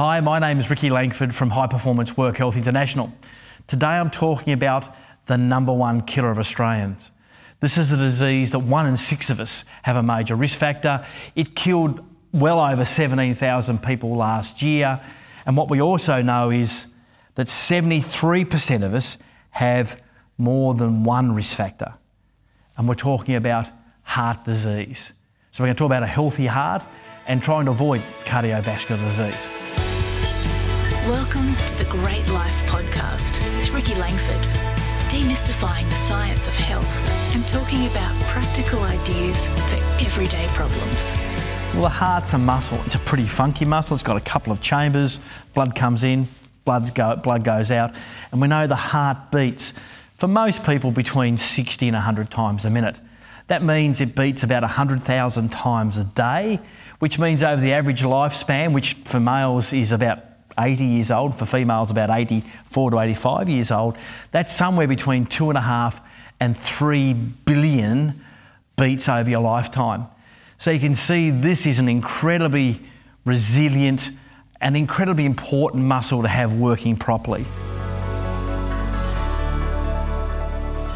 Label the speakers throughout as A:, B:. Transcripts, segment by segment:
A: Hi, my name is Ricky Langford from High Performance Work Health International. Today I'm talking about the number one killer of Australians. This is a disease that one in six of us have a major risk factor. It killed well over 17,000 people last year. And what we also know is that 73% of us have more than one risk factor. And we're talking about heart disease. So we're going to talk about a healthy heart and trying to avoid cardiovascular disease.
B: Welcome to the Great Life Podcast with Ricky Langford, demystifying the science of health and talking about practical ideas for everyday problems.
A: Well, the heart's a muscle. It's a pretty funky muscle. It's got a couple of chambers. Blood comes in, blood, go, blood goes out. And we know the heart beats, for most people, between 60 and 100 times a minute. That means it beats about 100,000 times a day, which means over the average lifespan, which for males is about 80 years old, for females about 84 to 85 years old, that's somewhere between two and a half and three billion beats over your lifetime. So you can see this is an incredibly resilient and incredibly important muscle to have working properly.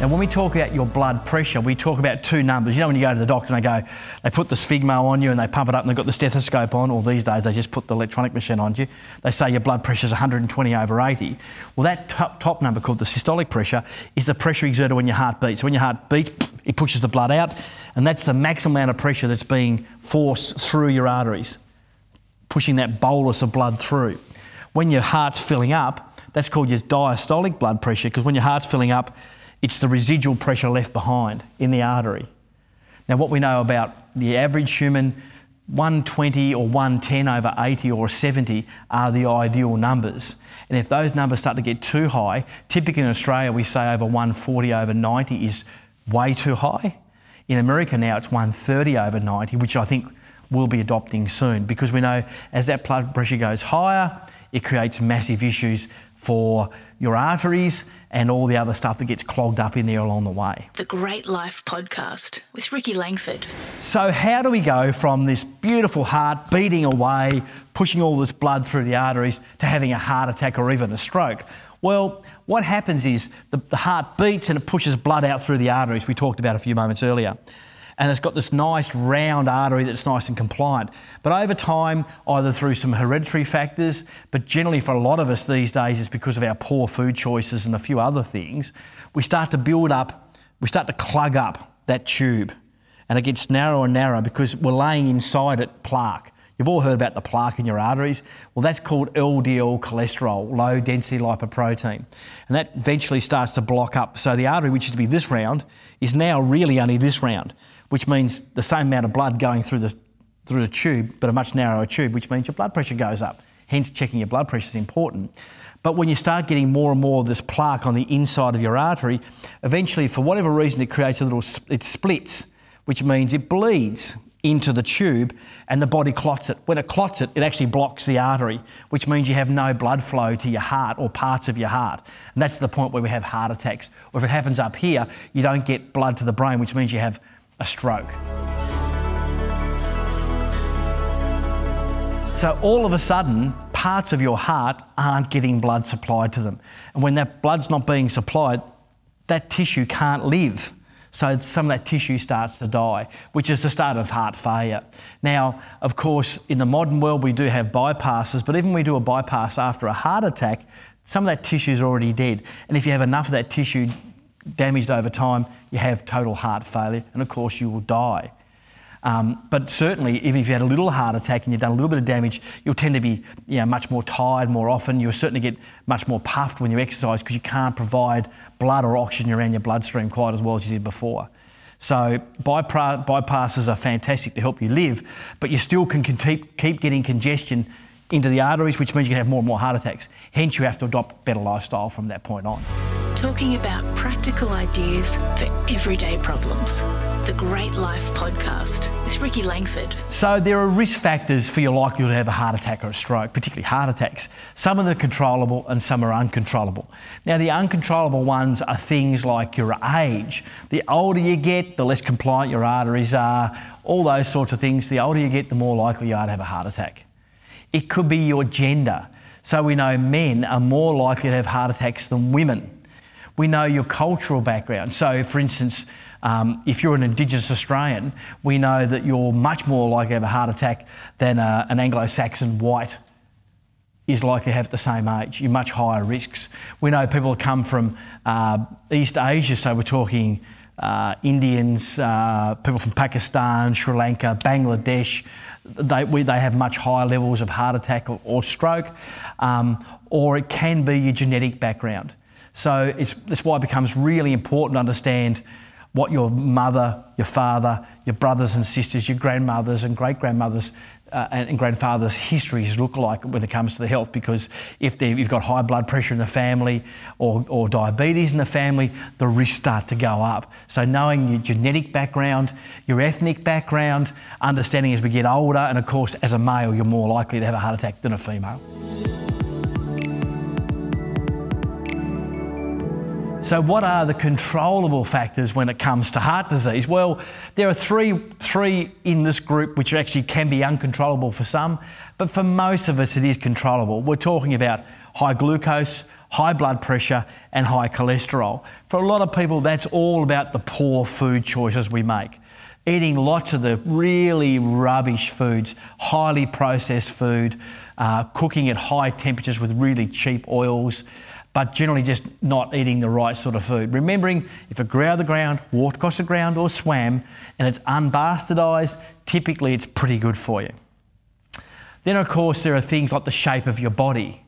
A: And when we talk about your blood pressure, we talk about two numbers. You know, when you go to the doctor and they go, they put the sphygmo on you and they pump it up and they've got the stethoscope on, or these days they just put the electronic machine on you. They say your blood pressure is 120 over 80. Well, that top, top number called the systolic pressure is the pressure exerted when your heart beats. So when your heart beats, it pushes the blood out, and that's the maximum amount of pressure that's being forced through your arteries, pushing that bolus of blood through. When your heart's filling up, that's called your diastolic blood pressure because when your heart's filling up, it's the residual pressure left behind in the artery. Now, what we know about the average human, 120 or 110 over 80 or 70 are the ideal numbers. And if those numbers start to get too high, typically in Australia we say over 140 over 90 is way too high. In America now it's 130 over 90, which I think we'll be adopting soon because we know as that blood pressure goes higher, it creates massive issues for your arteries and all the other stuff that gets clogged up in there along the way.
B: The Great Life Podcast with Ricky Langford.
A: So, how do we go from this beautiful heart beating away, pushing all this blood through the arteries, to having a heart attack or even a stroke? Well, what happens is the, the heart beats and it pushes blood out through the arteries we talked about a few moments earlier and it's got this nice round artery that's nice and compliant. But over time, either through some hereditary factors, but generally for a lot of us these days, it's because of our poor food choices and a few other things, we start to build up, we start to clug up that tube. And it gets narrower and narrower because we're laying inside it plaque. You've all heard about the plaque in your arteries. Well, that's called LDL cholesterol, low density lipoprotein. And that eventually starts to block up. So the artery, which used to be this round, is now really only this round which means the same amount of blood going through the, through the tube, but a much narrower tube, which means your blood pressure goes up. Hence, checking your blood pressure is important. But when you start getting more and more of this plaque on the inside of your artery, eventually, for whatever reason, it creates a little, it splits, which means it bleeds into the tube and the body clots it. When it clots it, it actually blocks the artery, which means you have no blood flow to your heart or parts of your heart. And that's the point where we have heart attacks. Or if it happens up here, you don't get blood to the brain, which means you have a stroke. So all of a sudden, parts of your heart aren't getting blood supplied to them. And when that blood's not being supplied, that tissue can't live. So some of that tissue starts to die, which is the start of heart failure. Now, of course, in the modern world, we do have bypasses, but even we do a bypass after a heart attack, some of that tissue is already dead. And if you have enough of that tissue damaged over time, you have total heart failure, and of course, you will die. Um, but certainly, even if you had a little heart attack and you've done a little bit of damage, you'll tend to be you know, much more tired more often. You'll certainly get much more puffed when you exercise because you can't provide blood or oxygen around your bloodstream quite as well as you did before. So bypasses are fantastic to help you live, but you still can keep, keep getting congestion into the arteries, which means you can have more and more heart attacks. Hence, you have to adopt better lifestyle from that point on
B: talking about practical ideas for everyday problems. The Great Life Podcast with Ricky Langford.
A: So, there are risk factors for your likelihood to have a heart attack or a stroke, particularly heart attacks. Some of them are controllable and some are uncontrollable. Now, the uncontrollable ones are things like your age. The older you get, the less compliant your arteries are, all those sorts of things. The older you get, the more likely you are to have a heart attack. It could be your gender. So we know men are more likely to have heart attacks than women. We know your cultural background. So, for instance, um, if you're an Indigenous Australian, we know that you're much more likely to have a heart attack than uh, an Anglo Saxon white is likely to have at the same age. You're much higher risks. We know people come from uh, East Asia, so we're talking uh, Indians, uh, people from Pakistan, Sri Lanka, Bangladesh, they, we, they have much higher levels of heart attack or, or stroke, um, or it can be your genetic background. So it's, that's why it becomes really important to understand what your mother, your father, your brothers and sisters, your grandmothers and great grandmothers uh, and, grandfathers' histories look like when it comes to the health. Because if you've got high blood pressure in the family or, or diabetes in the family, the risks start to go up. So knowing your genetic background, your ethnic background, understanding as we get older, and of course, as a male, you're more likely to have a heart attack than a female. So, what are the controllable factors when it comes to heart disease? Well, there are three, three in this group which actually can be uncontrollable for some, but for most of us, it is controllable. We're talking about high glucose, high blood pressure, and high cholesterol. For a lot of people, that's all about the poor food choices we make. Eating lots of the really rubbish foods, highly processed food, uh, cooking at high temperatures with really cheap oils but generally just not eating the right sort of food. Remembering if it grew out of the ground, walked across the ground, or swam, and it's unbastardised, typically it's pretty good for you. Then, of course, there are things like the shape of your body.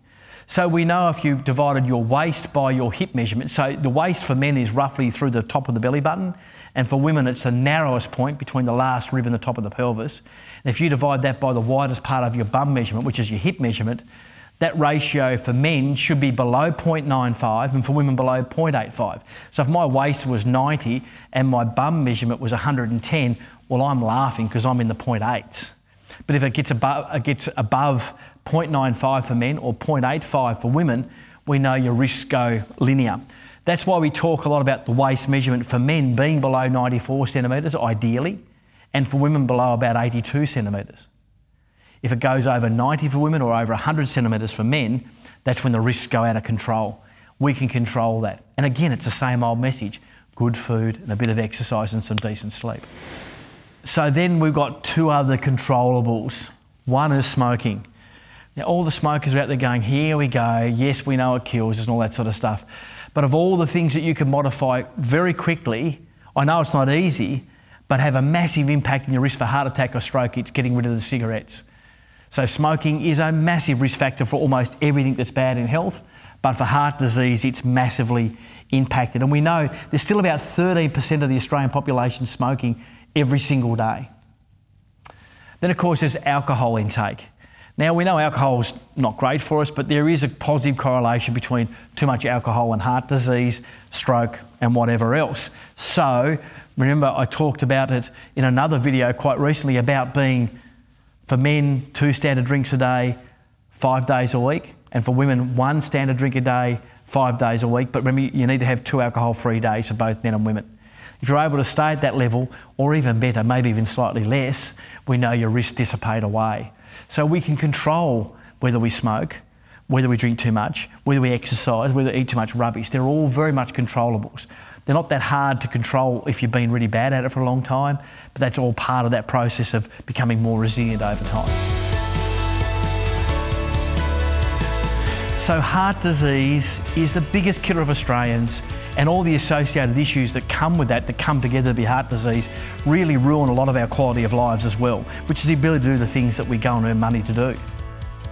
A: So we know if you divided your waist by your hip measurement, so the waist for men is roughly through the top of the belly button, and for women it's the narrowest point between the last rib and the top of the pelvis. And if you divide that by the widest part of your bum measurement, which is your hip measurement, that ratio for men should be below 0.95 and for women below 0.85. So if my waist was 90 and my bum measurement was 110, well, I'm laughing because I'm in the 0.8s. But if it gets above, it gets above 0.95 for men or 0.85 for women, we know your risks go linear. That's why we talk a lot about the waist measurement for men being below 94 centimetres, ideally, and for women below about 82 centimetres. If it goes over 90 for women or over 100 centimetres for men, that's when the risks go out of control. We can control that. And again, it's the same old message good food and a bit of exercise and some decent sleep. So then we've got two other controllables. One is smoking. Now, all the smokers are out there going, here we go, yes, we know it kills us and all that sort of stuff. But of all the things that you can modify very quickly, I know it's not easy, but have a massive impact on your risk for heart attack or stroke, it's getting rid of the cigarettes. So, smoking is a massive risk factor for almost everything that's bad in health, but for heart disease, it's massively impacted. And we know there's still about 13% of the Australian population smoking every single day. Then, of course, there's alcohol intake. Now, we know alcohol's not great for us, but there is a positive correlation between too much alcohol and heart disease, stroke, and whatever else. So, remember, I talked about it in another video quite recently about being for men, two standard drinks a day, five days a week. And for women, one standard drink a day, five days a week. But remember, you need to have two alcohol free days for both men and women. If you're able to stay at that level, or even better, maybe even slightly less, we know your risks dissipate away. So we can control whether we smoke, whether we drink too much, whether we exercise, whether we eat too much rubbish. They're all very much controllables. They're not that hard to control if you've been really bad at it for a long time, but that's all part of that process of becoming more resilient over time. So, heart disease is the biggest killer of Australians, and all the associated issues that come with that, that come together to be heart disease, really ruin a lot of our quality of lives as well, which is the ability to do the things that we go and earn money to do,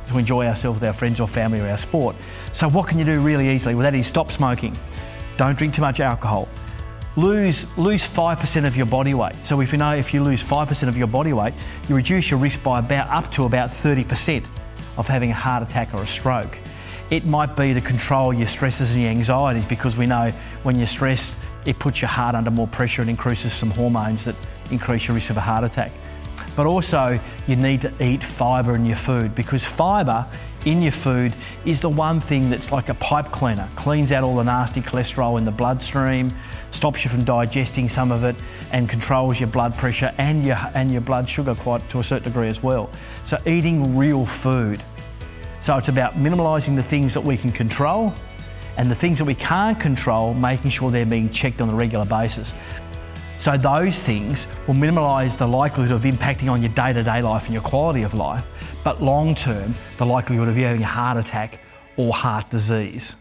A: to enjoy ourselves with our friends or family or our sport. So, what can you do really easily? Well, that is stop smoking. Don't drink too much alcohol. Lose lose five percent of your body weight. So if you know if you lose five percent of your body weight, you reduce your risk by about up to about thirty percent of having a heart attack or a stroke. It might be to control your stresses and your anxieties because we know when you're stressed, it puts your heart under more pressure and increases some hormones that increase your risk of a heart attack. But also, you need to eat fibre in your food because fibre in your food is the one thing that's like a pipe cleaner, cleans out all the nasty cholesterol in the bloodstream, stops you from digesting some of it, and controls your blood pressure and your, and your blood sugar quite to a certain degree as well. So, eating real food. So, it's about minimalising the things that we can control and the things that we can't control, making sure they're being checked on a regular basis. So those things will minimise the likelihood of impacting on your day-to-day life and your quality of life, but long term, the likelihood of you having a heart attack or heart disease.